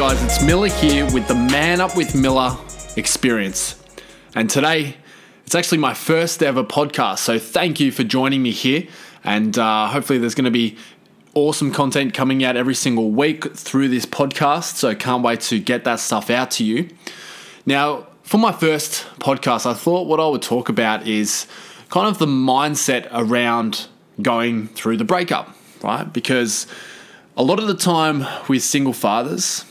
guys, it's Millar here with the Man Up with Millar experience. And today, it's actually my first ever podcast. So thank you for joining me here. And uh, hopefully, there's going to be awesome content coming out every single week through this podcast. So can't wait to get that stuff out to you. Now, for my first podcast, I thought what I would talk about is kind of the mindset around going through the breakup, right? Because a lot of the time with single fathers,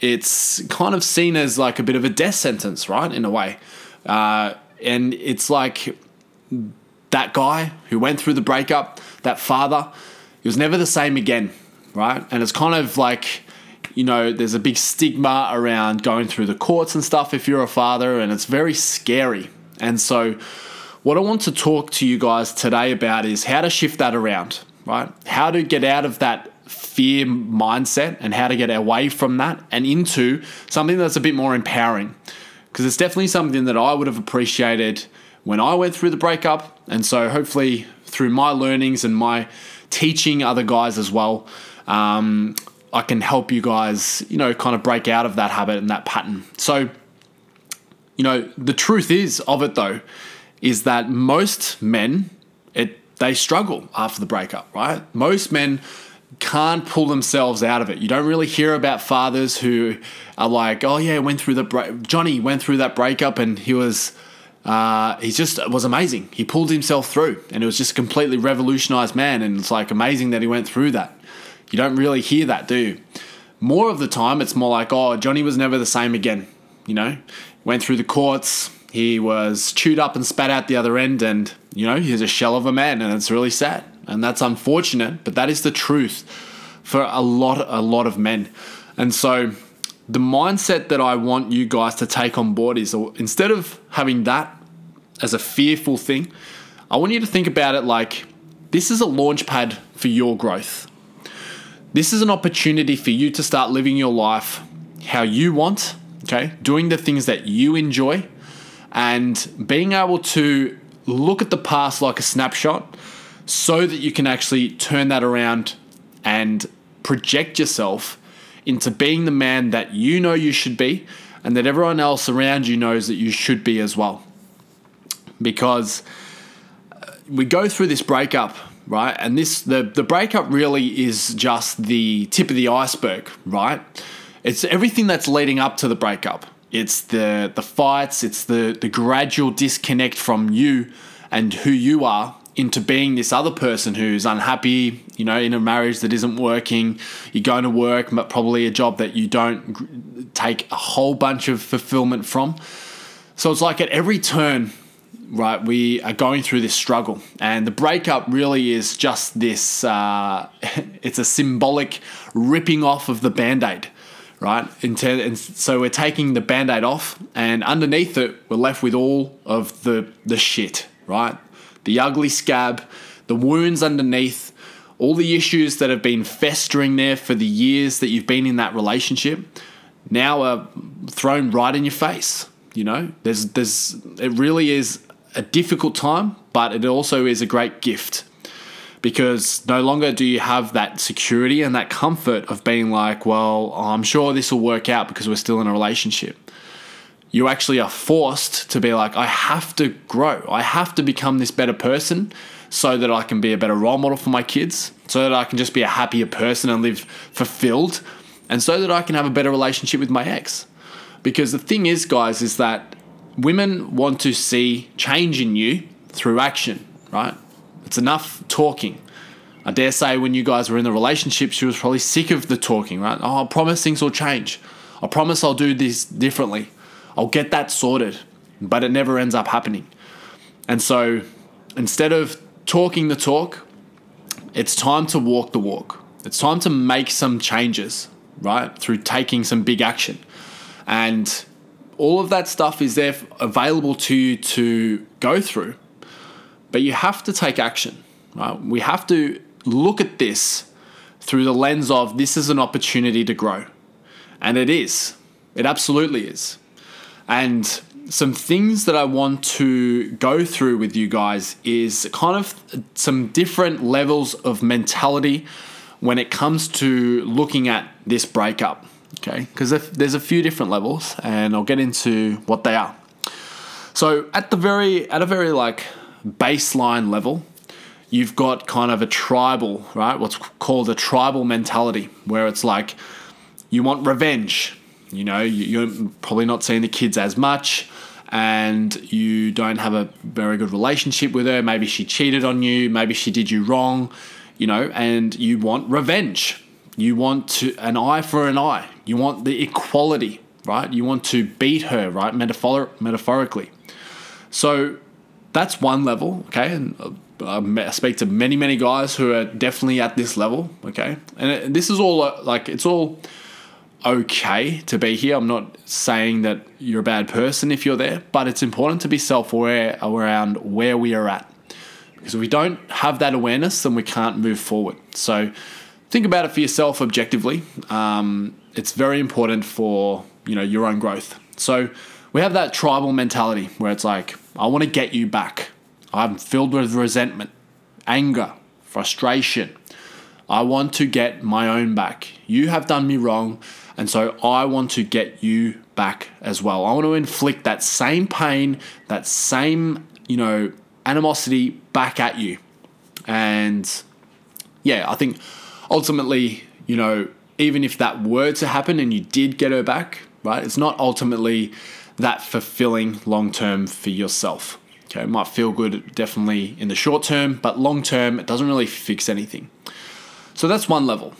it's kind of seen as like a bit of a death sentence, right? In a way. Uh, and it's like that guy who went through the breakup, that father, he was never the same again, right? And it's kind of like, you know, there's a big stigma around going through the courts and stuff if you're a father, and it's very scary. And so, what I want to talk to you guys today about is how to shift that around, right? How to get out of that fear mindset and how to get away from that and into something that's a bit more empowering. Because it's definitely something that I would have appreciated when I went through the breakup. And so, hopefully, through my learnings and my teaching other guys as well, um, I can help you guys, you know, kind of break out of that habit and that pattern. So, you know, the truth is of it though, is that most men, it they struggle after the breakup, right? Most men can't pull themselves out of it. You don't really hear about fathers who are like, "Oh yeah, went through the. Johnny went through that breakup and he was uh, he just was amazing. He pulled himself through, and it was just a completely revolutionized man. And it's like amazing that he went through that. You don't really hear that, do you? More of the time, it's more like, oh, Johnny was never the same again. You know, went through the courts. He was chewed up and spat out the other end, and you know, he's a shell of a man, and it's really sad, and that's unfortunate. But that is the truth for a lot, a lot of men, and so the mindset that I want you guys to take on board is instead of having that as a fearful thing, I want you to think about it like this is a launch pad for your growth. This is an opportunity for you to start living your life how you want, okay? Doing the things that you enjoy and being able to look at the past like a snapshot so that you can actually turn that around and project yourself into being the man that you know you should be and that everyone else around you knows that you should be as well. Because uh, we go through this breakup, right? And this the the breakup really is just the tip of the iceberg, right? It's everything that's leading up to the breakup. It's the the fights, it's the the gradual disconnect from you and who you are into being this other person who's unhappy, you know, in a marriage that isn't working. You're going to work, but probably a job that you don't take a whole bunch of fulfillment from. So it's like at every turn, right, we are going through this struggle. And the breakup really is just this uh, it's a symbolic ripping off of the band aid. Right, and so we're taking the band-aid off, and underneath it, we're left with all of the the shit. Right, the ugly scab, the wounds underneath, all the issues that have been festering there for the years that you've been in that relationship now are thrown right in your face. You know, there's there's it really is a difficult time, but it also is a great gift because no longer do you have that security and that comfort of being like, well, I'm sure this will work out because we're still in a relationship you actually are forced to be like, I have to grow. I have to become this better person so that I can be a better role model for my kids, so that I can just be a happier person and live fulfilled, and so that I can have a better relationship with my ex. Because the thing is, guys, is that women want to see change in you through action, right? It's enough talking. I dare say when you guys were in the relationship, she was probably sick of the talking, right? Oh, I promise things will change. I promise I'll do this differently. I'll get that sorted, but it never ends up happening. And so instead of talking the talk, it's time to walk the walk. It's time to make some changes, right? Through taking some big action. And all of that stuff is there available to you to go through. But you have to take action, right? We have to look at this through the lens of this is an opportunity to grow. And it is. It absolutely is. And some things that I want to go through with you guys is kind of some different levels of mentality when it comes to looking at this breakup, Okay, because there's a few different levels, and I'll get into what they are. So at the very at a very like baseline level, you've got kind of a tribal, right? What's called a tribal mentality, where it's like you want revenge. You know, you're probably not seeing the kids as much, and you don't have a very good relationship with her. Maybe she cheated on you. Maybe she did you wrong. You know, and you want revenge. You want to an eye for an eye. You want the equality, right? You want to beat her, right? Metaphor- metaphorically. So that's one level, okay? And uh, I speak to many, many guys who are definitely at this level, okay? And this is all uh, like, it's all okay to be here. I'm not saying that you're a bad person if you're there, but it's important to be self aware around where we are at. Because if we don't have that awareness, then we can't move forward. So think about it for yourself objectively. Um, it's very important for you know your own growth. So we have that tribal mentality where it's like, I want to get you back. I'm filled with resentment, anger, frustration. I want to get my own back. You have done me wrong, and so I want to get you back as well. I want to inflict that same pain, that same, you know, animosity back at you. And yeah, I think ultimately, you know, even if that were to happen and you did get her back, right, it's not ultimately that fulfilling long term for yourself. Okay, it might feel good definitely in the short term, but long term, it doesn't really fix anything. So that's one level.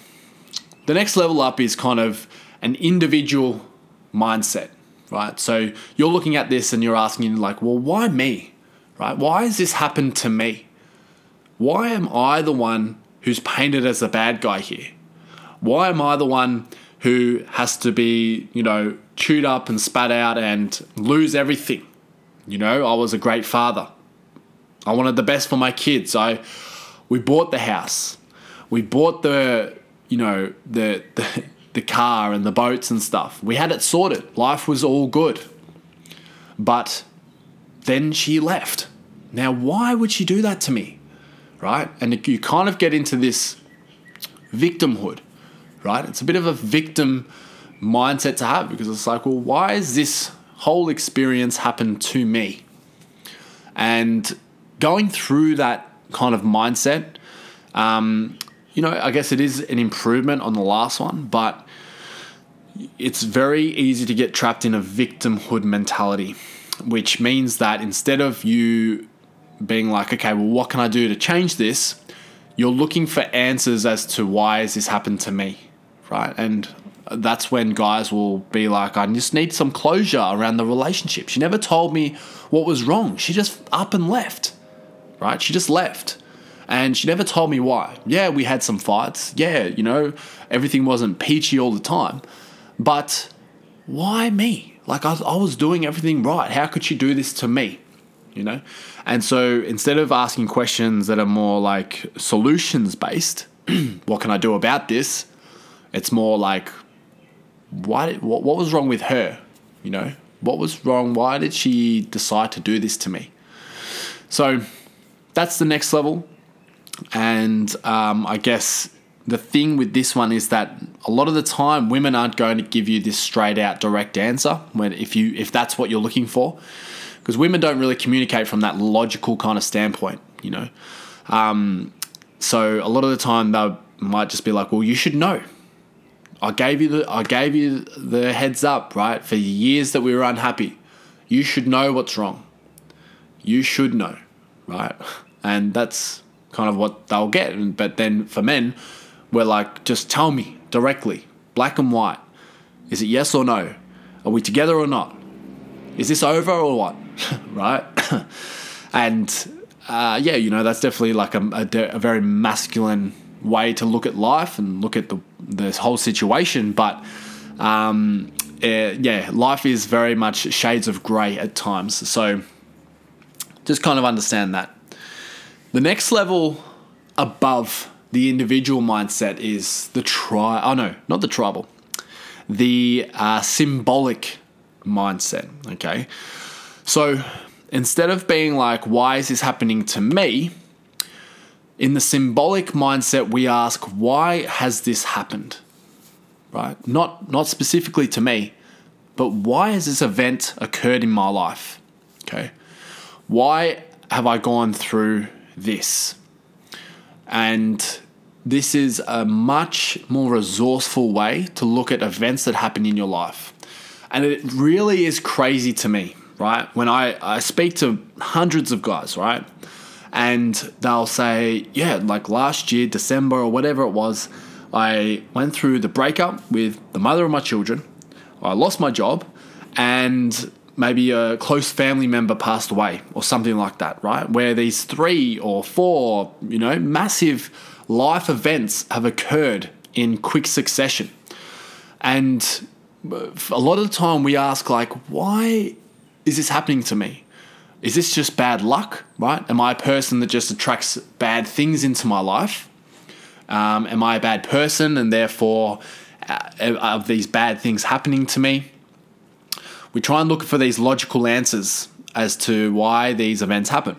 The next level up is kind of an individual mindset, right? So you're looking at this and you're asking, like, well, why me, right? Why has this happened to me? Why am I the one who's painted as the bad guy here? Why am I the one who has to be, you know, chewed up and spat out and lose everything. You know, I was a great father. I wanted the best for my kids. I we bought the house. We bought the, you know, the the, the car and the boats and stuff. We had it sorted. Life was all good. But then she left. Now, why would she do that to me? Right? And you kind of get into this victimhood, right? It's a bit of a victim mindset to have because it's like, well, why is this whole experience happen to me? And going through that kind of mindset, um, you know, I guess it is an improvement on the last one, but it's very easy to get trapped in a victimhood mentality, which means that instead of you being like, okay, well, what can I do to change this? You're looking for answers as to why has this happened to me, right? And that's when guys will be like, I just need some closure around the relationship. She never told me what was wrong. She just up and left, right? She just left. And she never told me why. Yeah, we had some fights. Yeah, you know, everything wasn't peachy all the time. But why me? Like, I, I was doing everything right. How could she do this to me? You know? And so instead of asking questions that are more like solutions based, what can I do about this? It's more like, why what, what was wrong with her? You know, what was wrong? Why did she decide to do this to me? So that's the next level. And um, I guess the thing with this one is that a lot of the time women aren't going to give you this straight out direct answer when if you if that's what you're looking for because women don't really communicate from that logical kind of standpoint you know um, so a lot of the time they might just be like well you should know I gave you the I gave you the heads up, right? For years that we were unhappy. You should know what's wrong. You should know, right? And that's kind of what they'll get. But then for men, we're like, just tell me directly, black and white. Is it yes or no? Are we together or not? Is this over or what? right? and uh, yeah, you know, that's definitely like a, a, a very masculine way to look at life and look at the this whole situation. But um, uh, yeah, life is very much shades of grey at times. So just kind of understand that. The next level above the individual mindset is the tri. Oh no, not the tribal. The uh, symbolic mindset. Okay, so instead of being like, "Why is this happening to me?" In the symbolic mindset, we ask, why has this happened? right? Not not specifically to me, but why has this event occurred in my life? Okay. Why have I gone through this? And this is a much more resourceful way to look at events that happen in your life. And it really is crazy to me, right? When I, I speak to hundreds of guys, right? And they'll say, yeah, like last year, December or whatever it was, I went through the breakup with the mother of my children. I lost my job and maybe a close family member passed away or something like that, right? Where these three or four, you know, massive life events have occurred in quick succession. And a lot of the time we ask, like, why is this happening to me? Is this just bad luck, right? Am I a person that just attracts bad things into my life? Um, am I a bad person and therefore uh, of these bad things happening to me? We try and look for these logical answers as to why these events happen.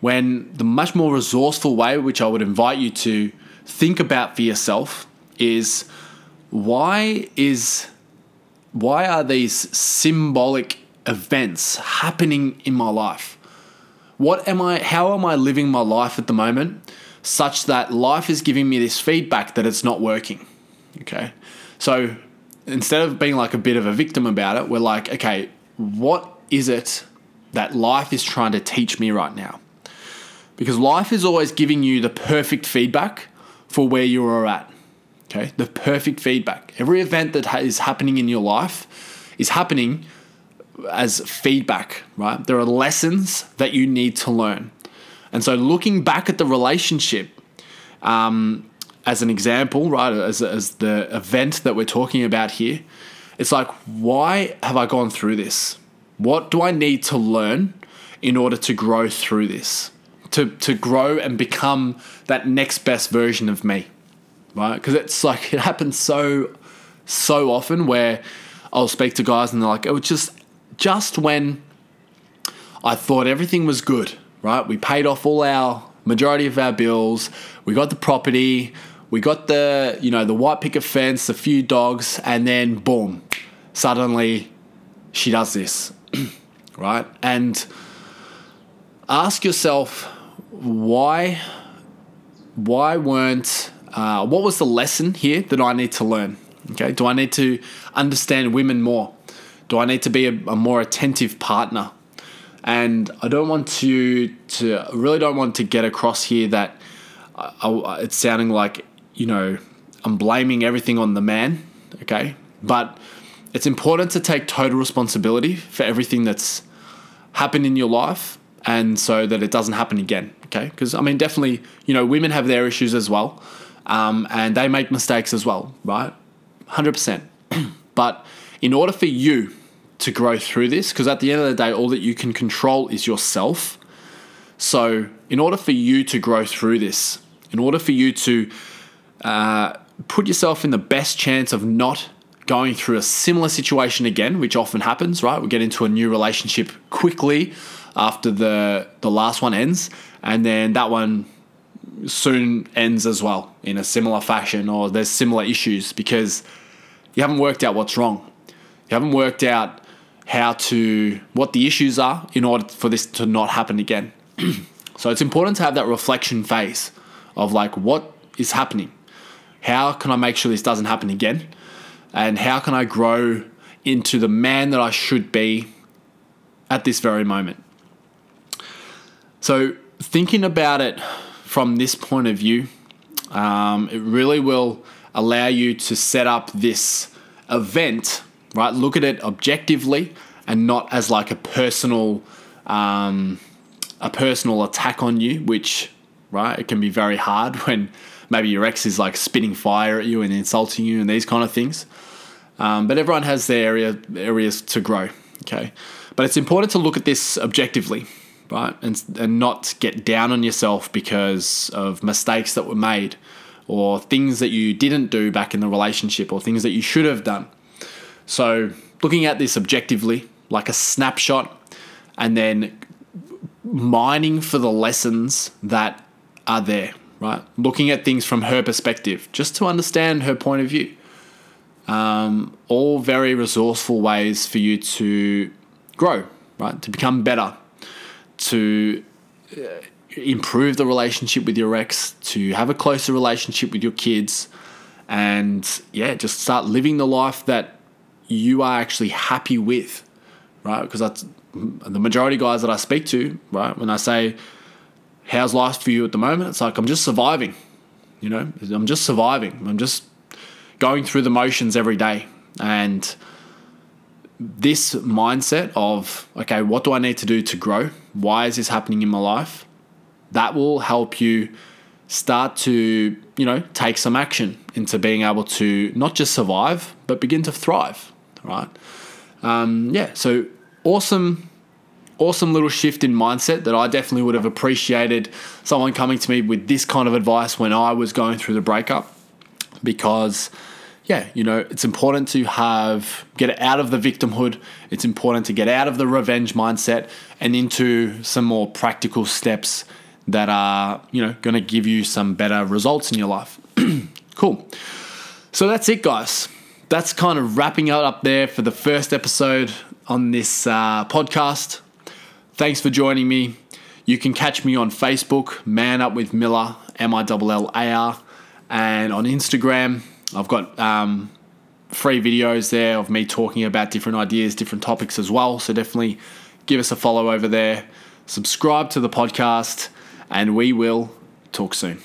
When the much more resourceful way, which I would invite you to think about for yourself, is why is why are these symbolic events happening in my life? What am I how am I living my life at the moment such that life is giving me this feedback that it's not working? Okay. So instead of being like a bit of a victim about it, we're like, okay, what is it that life is trying to teach me right now? Because life is always giving you the perfect feedback for where you are at. Okay, the perfect feedback. Every event that is happening in your life is happening as feedback, right? There are lessons that you need to learn. And so, looking back at the relationship um, as an example, right, as, as the event that we're talking about here, it's like, why have I gone through this? What do I need to learn in order to grow through this? To, to grow and become that next best version of me, right? Because it's like, it happens so, so often where I'll speak to guys and they're like, it was just, just when I thought everything was good, right? We paid off all our majority of our bills, we got the property, we got the you know the white picket fence, a few dogs, and then boom, suddenly she does this, right? And ask yourself why why weren't uh, what was the lesson here that I need to learn? Okay, do I need to understand women more? Do I need to be a, a more attentive partner? And I don't want to to really don't want to get across here that I, I, it's sounding like you know, I'm blaming everything on the man, okay? But it's important to take total responsibility for everything that's happened in your life and so that it doesn't happen again, okay? Because, I mean, definitely, you know, women have their issues as well um, and they make mistakes as well, right? 100%. but in order for you to grow through this, because at the end of the day, all that you can control is yourself. So, in order for you to grow through this, in order for you to uh, put yourself in the best chance of not going through a similar situation again, which often happens, right? We get into a new relationship quickly after the the last one ends, and then that one soon ends as well in a similar fashion, or there's similar issues because you haven't worked out what's wrong. You haven't worked out how to what the issues are in order for this to not happen again. so it's important to have that reflection phase of like what is happening how can I make sure this doesn't happen again? And how can I grow into the man that I should be at this very moment? So, thinking about it from this point of view, um, it really will allow you to set up this event, right? Look at it objectively and not as like a personal, um, a personal attack on you, which, right, it can be very hard when maybe your ex is like spitting fire at you and insulting you and these kind of things. Um, but everyone has their area areas to grow. Okay, but it's important to look at this objectively, right, and and not get down on yourself because of mistakes that were made, or things that you didn't do back in the relationship, or things that you should have done. So looking at this objectively, like a snapshot, and then mining for the lessons that are there right? Looking at things from her perspective, just to understand her point of view. Um, all very resourceful ways for you to grow, right? To become better, to uh, improve the relationship with your ex, to have a closer relationship with your kids, and yeah, just start living the life that you are actually happy with, right? Because that's the majority of guys that I speak to, right? When I say, How's life for you at the moment? It's like, I'm just surviving, you know, I'm just surviving. I'm just going through the motions every day. And this mindset of, okay, what do I need to do to grow? Why is this happening in my life? That will help you start to, you know, take some action into being able to not just survive, but begin to thrive, right? Um, yeah, so awesome, awesome little shift in mindset that I definitely would have appreciated someone coming to me with this kind of advice when I was going through the breakup because yeah, you know, it's important to have get out of the victimhood. It's important to get out of the revenge mindset and into some more practical steps that are, you know, going to give you some better results in your life. cool. So that's it, guys. That's kind of wrapping it up there for the first episode on this uh, podcast. Thanks for joining me. You can catch me on Facebook, Man Up with Millar, M I L L A R, and on Instagram, I've got um, free videos there of me talking about different ideas, different topics as well. So definitely give us a follow over there. Subscribe to the podcast, and we will talk soon.